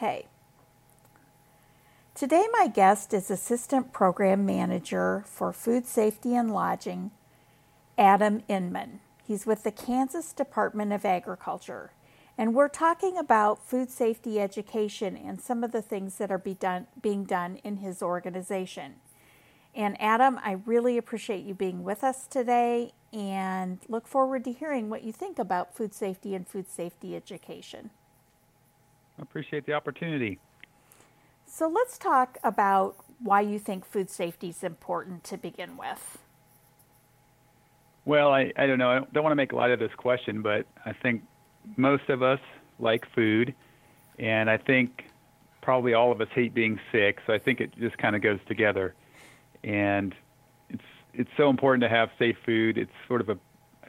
Okay. Today, my guest is Assistant Program Manager for Food Safety and Lodging, Adam Inman. He's with the Kansas Department of Agriculture. And we're talking about food safety education and some of the things that are be done, being done in his organization. And Adam, I really appreciate you being with us today and look forward to hearing what you think about food safety and food safety education. I appreciate the opportunity. So let's talk about why you think food safety is important to begin with. Well, I, I don't know. I don't want to make light of this question, but I think most of us like food, and I think probably all of us hate being sick. So I think it just kind of goes together, and it's it's so important to have safe food. It's sort of a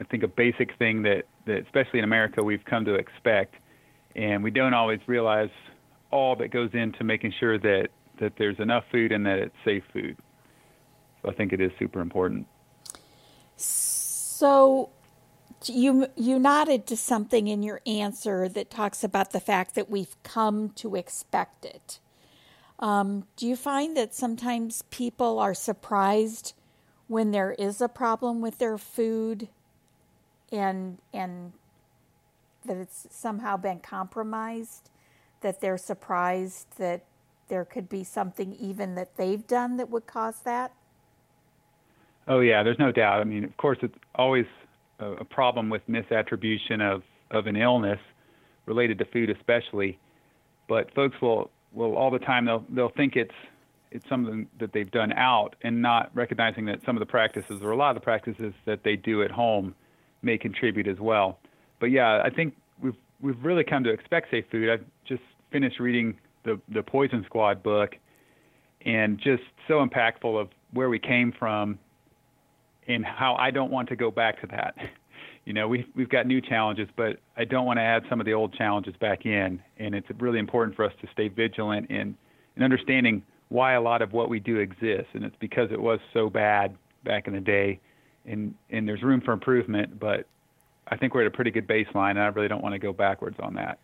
I think a basic thing that, that especially in America we've come to expect, and we don't always realize all that goes into making sure that that there's enough food and that it's safe food. So I think it is super important. So you you nodded to something in your answer that talks about the fact that we've come to expect it. Um, do you find that sometimes people are surprised when there is a problem with their food, and and that it's somehow been compromised? That they're surprised that there could be something even that they've done that would cause that? Oh yeah, there's no doubt. I mean, of course, it's always a, problem with misattribution of, of an illness related to food, especially. But folks will will all the time they'll they'll think it's it's something that they've done out and not recognizing that some of the practices or a lot of the practices that they do at home may contribute as well. But yeah, I think we've we've really come to expect safe food. I've just finished reading the the Poison Squad book and just so impactful of where we came from and how I don't want to go back to that. You know, we've we've got new challenges, but I don't want to add some of the old challenges back in. And it's really important for us to stay vigilant in, in understanding why a lot of what we do exists, and it's because it was so bad back in the day, and and there's room for improvement. But I think we're at a pretty good baseline, and I really don't want to go backwards on that.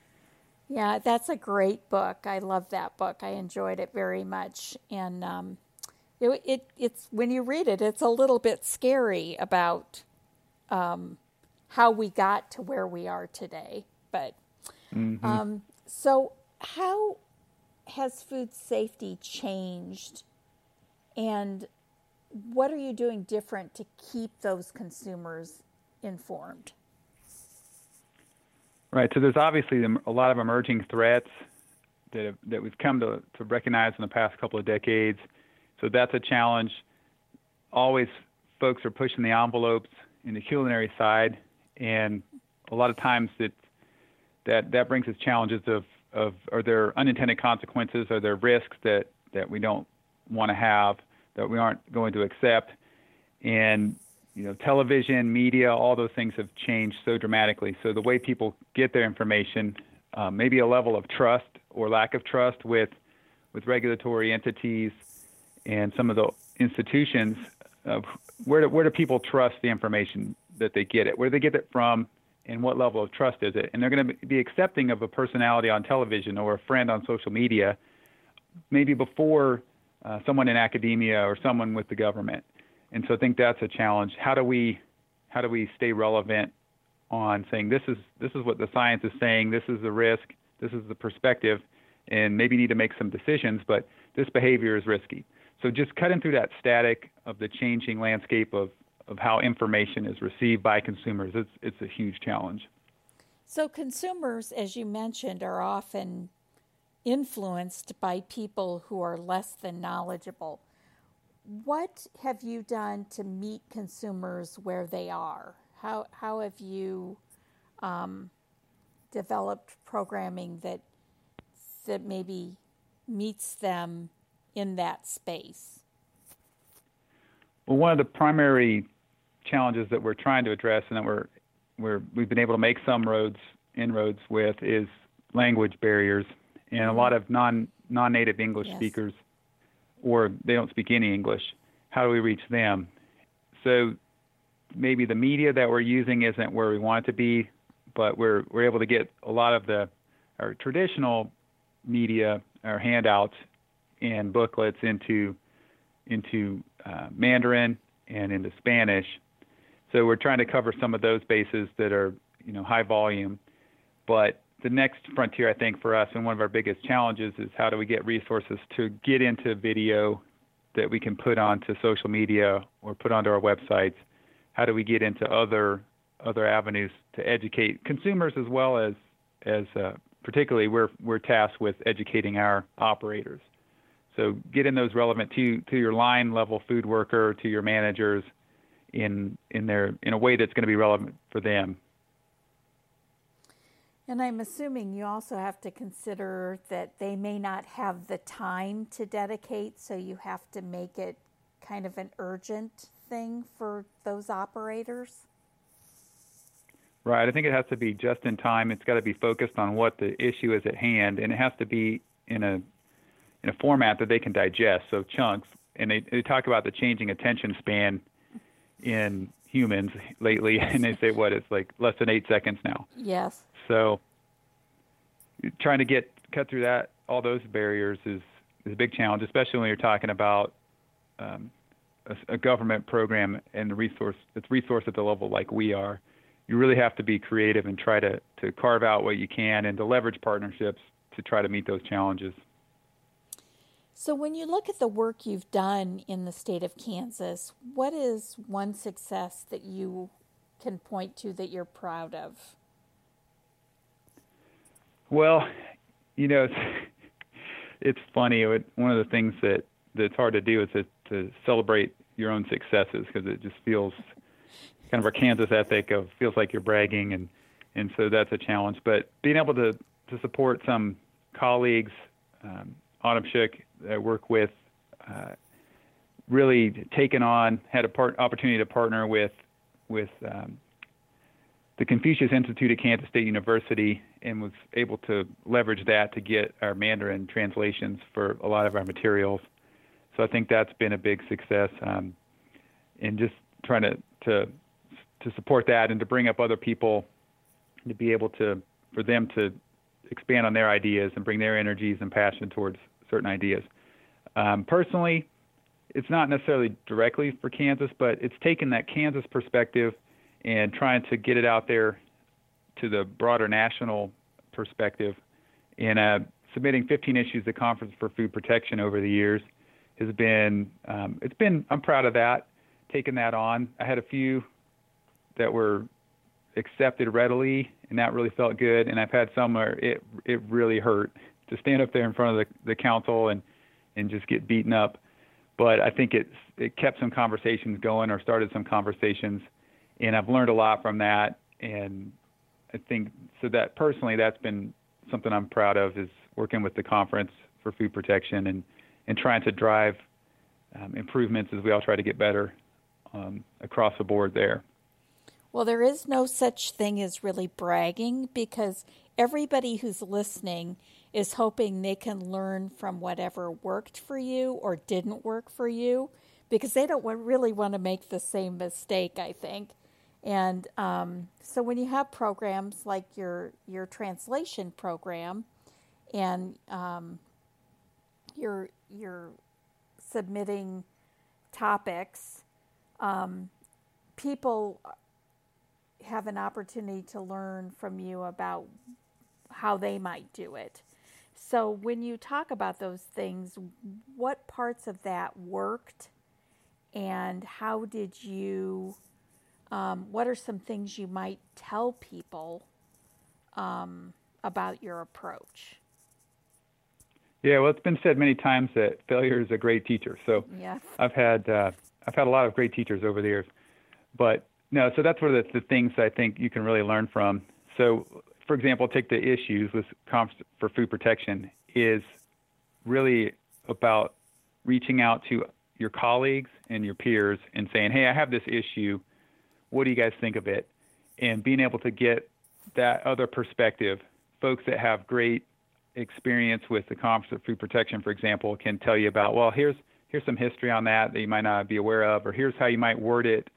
Yeah, that's a great book. I love that book. I enjoyed it very much, and um, it, it it's when you read it, it's a little bit scary about um, how we got to where we are today. But mm-hmm. um, so, how has food safety changed, and what are you doing different to keep those consumers informed? Right. So there's obviously a lot of emerging threats that have, that we've come to, to recognize in the past couple of decades. So that's a challenge. Always, folks are pushing the envelopes in the culinary side, and a lot of times it that that brings us challenges of of are there unintended consequences? Are there risks that that we don't want to have that we aren't going to accept? And you know, television, media, all those things have changed so dramatically. So the way people get their information, uh, maybe a level of trust or lack of trust with with regulatory entities and some of the institutions where do, where do people trust the information that they get it? Where do they get it from? And what level of trust is it? And they're going to be accepting of a personality on television or a friend on social media, maybe before uh, someone in academia or someone with the government. And so I think that's a challenge. How do we how do we stay relevant on saying this is this is what the science is saying, this is the risk, this is the perspective, and maybe need to make some decisions, but this behavior is risky. So just cutting through that static of the changing landscape of, of how information is received by consumers, it's, it's a huge challenge. So consumers, as you mentioned, are often influenced by people who are less than knowledgeable. What have you done to meet consumers where they are? How, how have you um, developed programming that, that maybe meets them in that space? Well, one of the primary challenges that we're trying to address and that we're, we're we've been able to make some roads inroads with is language barriers and a lot of non non-native English yes. speakers or they don't speak any English. How do we reach them? So maybe the media that we're using isn't where we want it to be, but we're we're able to get a lot of the our traditional media or handouts and booklets into into uh, Mandarin and into Spanish. So we're trying to cover some of those bases that are you know high volume. But the next frontier, I think, for us and one of our biggest challenges is how do we get resources to get into video that we can put onto social media or put onto our websites? How do we get into other other avenues to educate consumers as well as as uh, particularly we're we're tasked with educating our operators. So getting those relevant to to your line level food worker, to your managers, in in their in a way that's going to be relevant for them. And I'm assuming you also have to consider that they may not have the time to dedicate, so you have to make it kind of an urgent thing for those operators. Right. I think it has to be just in time. It's got to be focused on what the issue is at hand, and it has to be in a in a format that they can digest. So chunks. And they, they talk about the changing attention span in humans lately, and they say what it's like less than eight seconds now. Yes. So trying to get cut through that all those barriers is is a big challenge, especially when you're talking about um, a, a government program and the resource it's resource at the level like we are you really have to be creative and try to, to carve out what you can and to leverage partnerships to try to meet those challenges. So, when you look at the work you've done in the state of Kansas, what is one success that you can point to that you're proud of? Well, you know, it's, it's funny. It, one of the things that that's hard to do is to, to celebrate your own successes because it just feels kind of our Kansas ethic of feels like you're bragging, and and so that's a challenge. But being able to to support some colleagues, um, Autumn Shook, I work with, uh, really taken on had a part opportunity to partner with with um, the Confucius Institute at Kansas State University and was able to leverage that to get our Mandarin translations for a lot of our materials. So I think that's been a big success. Um, and just trying to, to to support that and to bring up other people to be able to for them to expand on their ideas and bring their energies and passion towards certain ideas. Um, personally, it's not necessarily directly for Kansas, but it's taken that Kansas perspective and trying to get it out there to the broader national perspective. And uh, submitting 15 issues to Conference for Food Protection over the years has been um, it's been I'm proud of that, taking that on. I had a few that were accepted readily, and that really felt good. And I've had some where it it really hurt to stand up there in front of the the council and and just get beaten up. But I think it it kept some conversations going or started some conversations, and I've learned a lot from that. And I think so that personally, that's been something I'm proud of is working with the conference for food protection and and trying to drive um, improvements as we all try to get better um, across the board there. Well, there is no such thing as really bragging because everybody who's listening is hoping they can learn from whatever worked for you or didn't work for you because they don't really want to make the same mistake, I think. And um, so when you have programs like your your translation program, and um, you're you're submitting topics, um, people have an opportunity to learn from you about how they might do it. So, when you talk about those things, what parts of that worked, and how did you? Um, what are some things you might tell people um, about your approach? Yeah, well, it's been said many times that failure is a great teacher. So, yes. I've had uh, I've had a lot of great teachers over the years, but no, so that's one of the, the things I think you can really learn from. So, for example, take the issues with Conference for Food Protection is really about reaching out to your colleagues and your peers and saying, "Hey, I have this issue. What do you guys think of it?" And being able to get that other perspective, folks that have great experience with the Conference for Food Protection, for example, can tell you about, well, here's here's some history on that that you might not be aware of, or here's how you might word it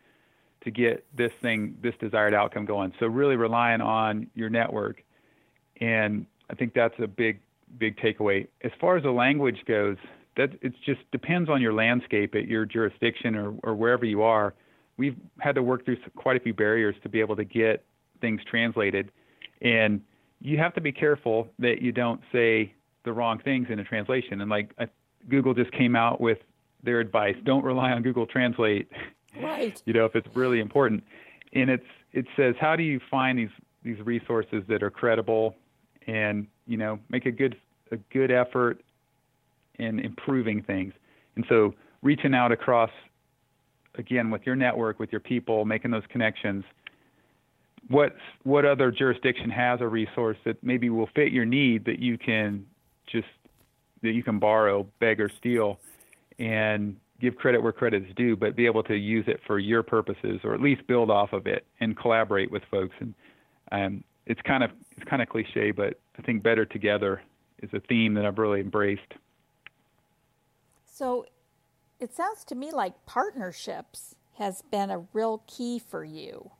to get this thing, this desired outcome going. So really relying on your network, and I think that's a big big takeaway. As far as the language goes, that it just depends on your landscape at your jurisdiction or, or wherever you are. We've had to work through quite a few barriers to be able to get things translated, and you have to be careful that you don't say the wrong things in a translation. And like Google just came out with their advice: don't rely on Google Translate. Right. you know, if it's really important, and it's it says how do you find these these resources that are credible and you know make a good a good effort in improving things. And so reaching out across again with your network, with your people, making those connections. What what other jurisdiction has a resource that maybe will fit your need that you can just that you can borrow, beg or steal, and give credit where credit is due, but be able to use it for your purposes or at least build off of it and collaborate with folks. And um, it's kind of it's kind of cliche, but I think better together is a theme that I've really embraced. So it sounds to me like partnerships has been a real key for you.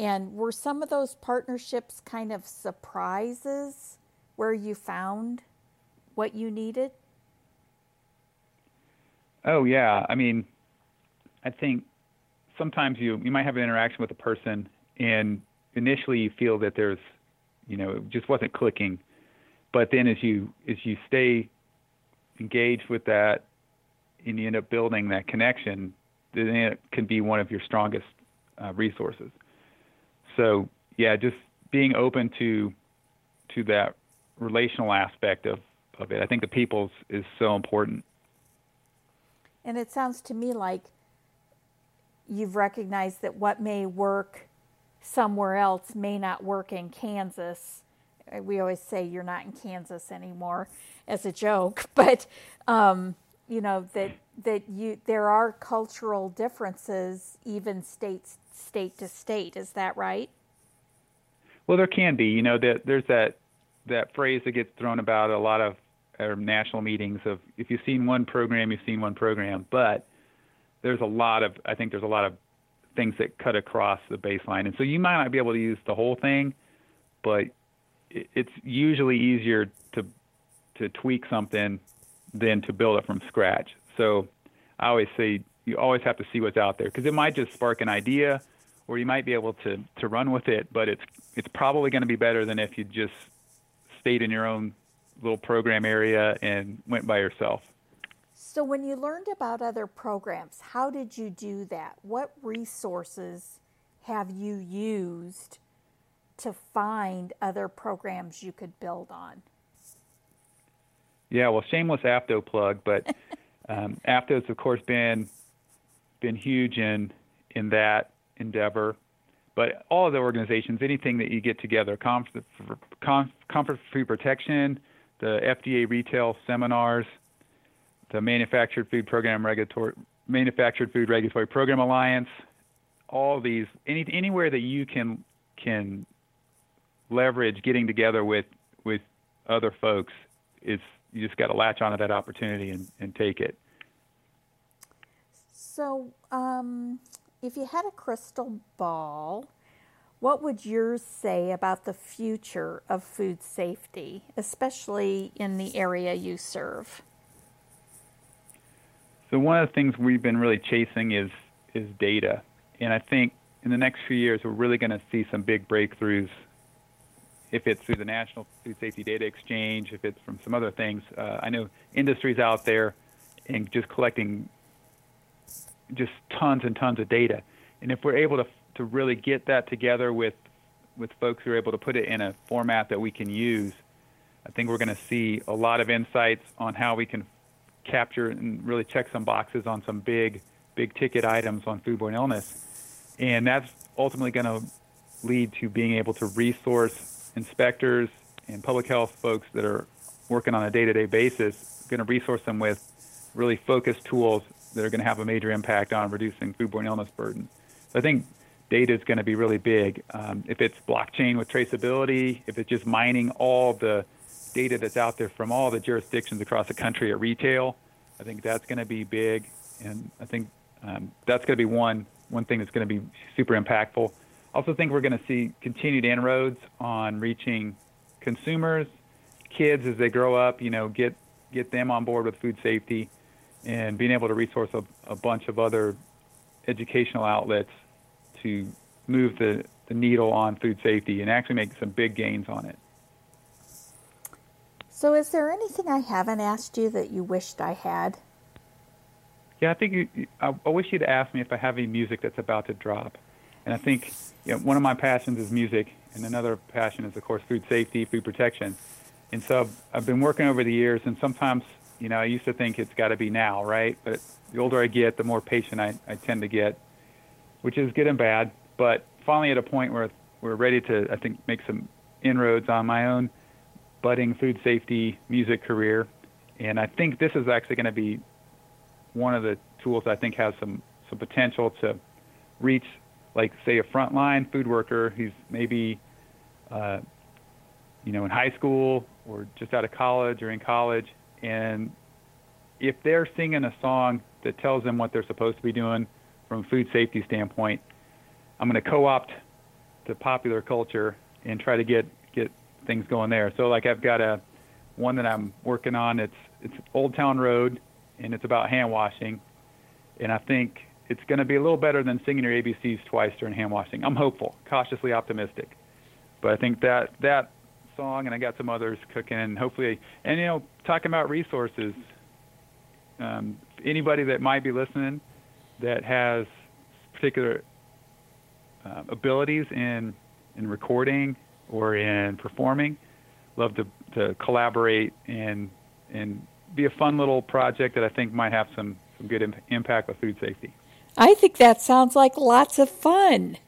And were some of those partnerships kind of surprises where you found what you needed? Oh yeah, I mean, I think sometimes you you might have an interaction with a person and initially you feel that there's, you know, it just wasn't clicking, but then as you as you stay engaged with that and you end up building that connection, then it can be one of your strongest uh, resources. So yeah, just being open to to that relational aspect of, of it. I think the people's is so important. And it sounds to me like you've recognized that what may work somewhere else may not work in Kansas. We always say you're not in Kansas anymore as a joke, but um, you know that that you there are cultural differences even state state to state. Is that right? Well, there can be. You know that there's that that phrase that gets thrown about a lot of our national meetings of if you've seen one program, you've seen one program, but there's a lot of I think there's a lot of things that cut across the baseline. And so you might not be able to use the whole thing, but it's usually easier to to tweak something than to build it from scratch. So I always say you always have to see what's out there because it might just spark an idea or you might be able to to run with it, but it's it's probably going to be better than if you just stayed in your own little program area and went by herself. So, when you learned about other programs, how did you do that? What resources have you used to find other programs you could build on? Yeah, well, shameless AFDO plug, but um, AFDO's of course been been huge in in that endeavor. But all of the organizations, anything that you get together, Conference for Food Protection, the FDA retail seminars, the Manufactured Food Program Regulatory Manufactured Food Regulatory Program Alliance, all these any anywhere that you can can leverage getting together with with other folks is you just got to latch onto that opportunity and, and take it. So, um, if you had a crystal ball, what would yours say about the future of food safety, especially in the area you serve? So one of the things we've been really chasing is is data, and I think in the next few years we're really going to see some big breakthroughs. If it's through the National Food Safety Data Exchange, if it's from some other things, uh, I know industries out there and just collecting just tons and tons of data. And if we're able to to really get that together with with folks who are able to put it in a format that we can use, I think we're going to see a lot of insights on how we can capture and really check some boxes on some big, big ticket items on foodborne illness. And that's ultimately going to lead to being able to resource inspectors and public health folks that are working on a day to day basis, going to resource them with really focused tools that are going to have a major impact on reducing foodborne illness burden. So I think data is going to be really big. Um, if it's blockchain with traceability, if it's just mining all the data that's out there from all the jurisdictions across the country at retail. I think that's going to be big, and I think um, that's going to be one one thing that's going to be super impactful. Also think we're going to see continued inroads on reaching consumers, kids as they grow up, you know, get get them on board with food safety, and being able to resource a, a bunch of other educational outlets to move the, the needle on food safety and actually make some big gains on it. So, is there anything I haven't asked you that you wished I had? Yeah, I think you, I, I wish you'd ask me if I have any music that's about to drop. And I think you know, one of my passions is music, and another passion is, of course, food safety, food protection. And so I've, I've been working over the years, and sometimes, you know, I used to think it's got to be now, right? But the older I get, the more patient I, I tend to get, which is good and bad. But finally, at a point where we're ready to, I think, make some inroads on my own budding food safety music career. And I think this is actually going to be one of the tools I think has some, some potential to reach, like, say, a frontline food worker who's maybe, uh, you know, in high school or just out of college or in college. And if they're singing a song that tells them what they're supposed to be doing from a food safety standpoint, I'm going to co-opt the popular culture and try to get get things going there. So like I've got a one that I'm working on. It's it's Old Town Road, and it's about hand washing, and I think it's going to be a little better than singing your ABCs twice during hand washing. I'm hopeful, cautiously optimistic, but I think that that song and I got some others cooking, and hopefully, and you know, talking about resources. Um, anybody that might be listening that has particular uh, abilities in in recording or in performing. Love to, to collaborate and and be a fun little project that I think might have some some good imp- impact with food safety. I think that sounds like lots of fun.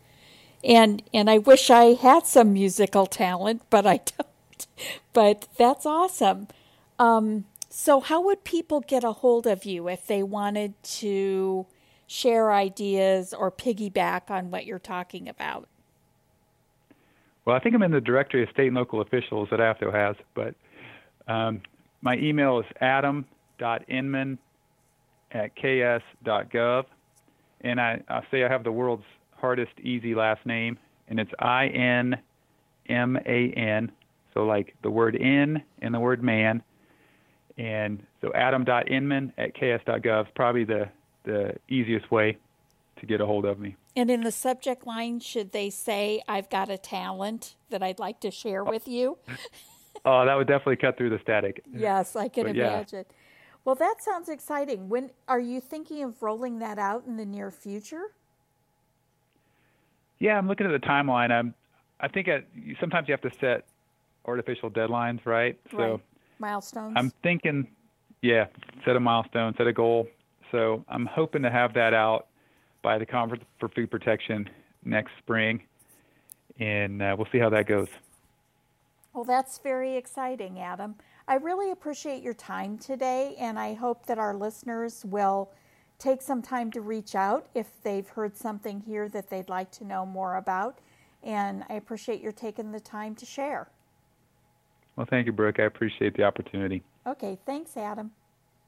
And and I wish I had some musical talent, but I don't. But that's awesome. Um, so how would people get a hold of you if they wanted to share ideas or piggyback on what you're talking about? Well, I think I'm in the directory of state and local officials that AFDO has, but um, my email is adam.inman at ks.gov. And I, I say I have the world's hardest easy last name, and it's I N M A N. So, like the word in and the word man. And so, adam.inman at ks.gov is probably the, the easiest way to get a hold of me. And in the subject line, should they say, I've got a talent that I'd like to share with you? oh, that would definitely cut through the static. Yes, I can but imagine. Yeah. Well, that sounds exciting. When are you thinking of rolling that out in the near future? Yeah, I'm looking at the timeline. I'm, I think I, sometimes you have to set artificial deadlines, right? So right. milestones. I'm thinking, yeah, set a milestone, set a goal. So I'm hoping to have that out by the Conference for Food Protection next spring, and uh, we'll see how that goes. Well, that's very exciting, Adam. I really appreciate your time today, and I hope that our listeners will take some time to reach out if they've heard something here that they'd like to know more about. And I appreciate your taking the time to share. Well, thank you, Brooke. I appreciate the opportunity. Okay, thanks, Adam.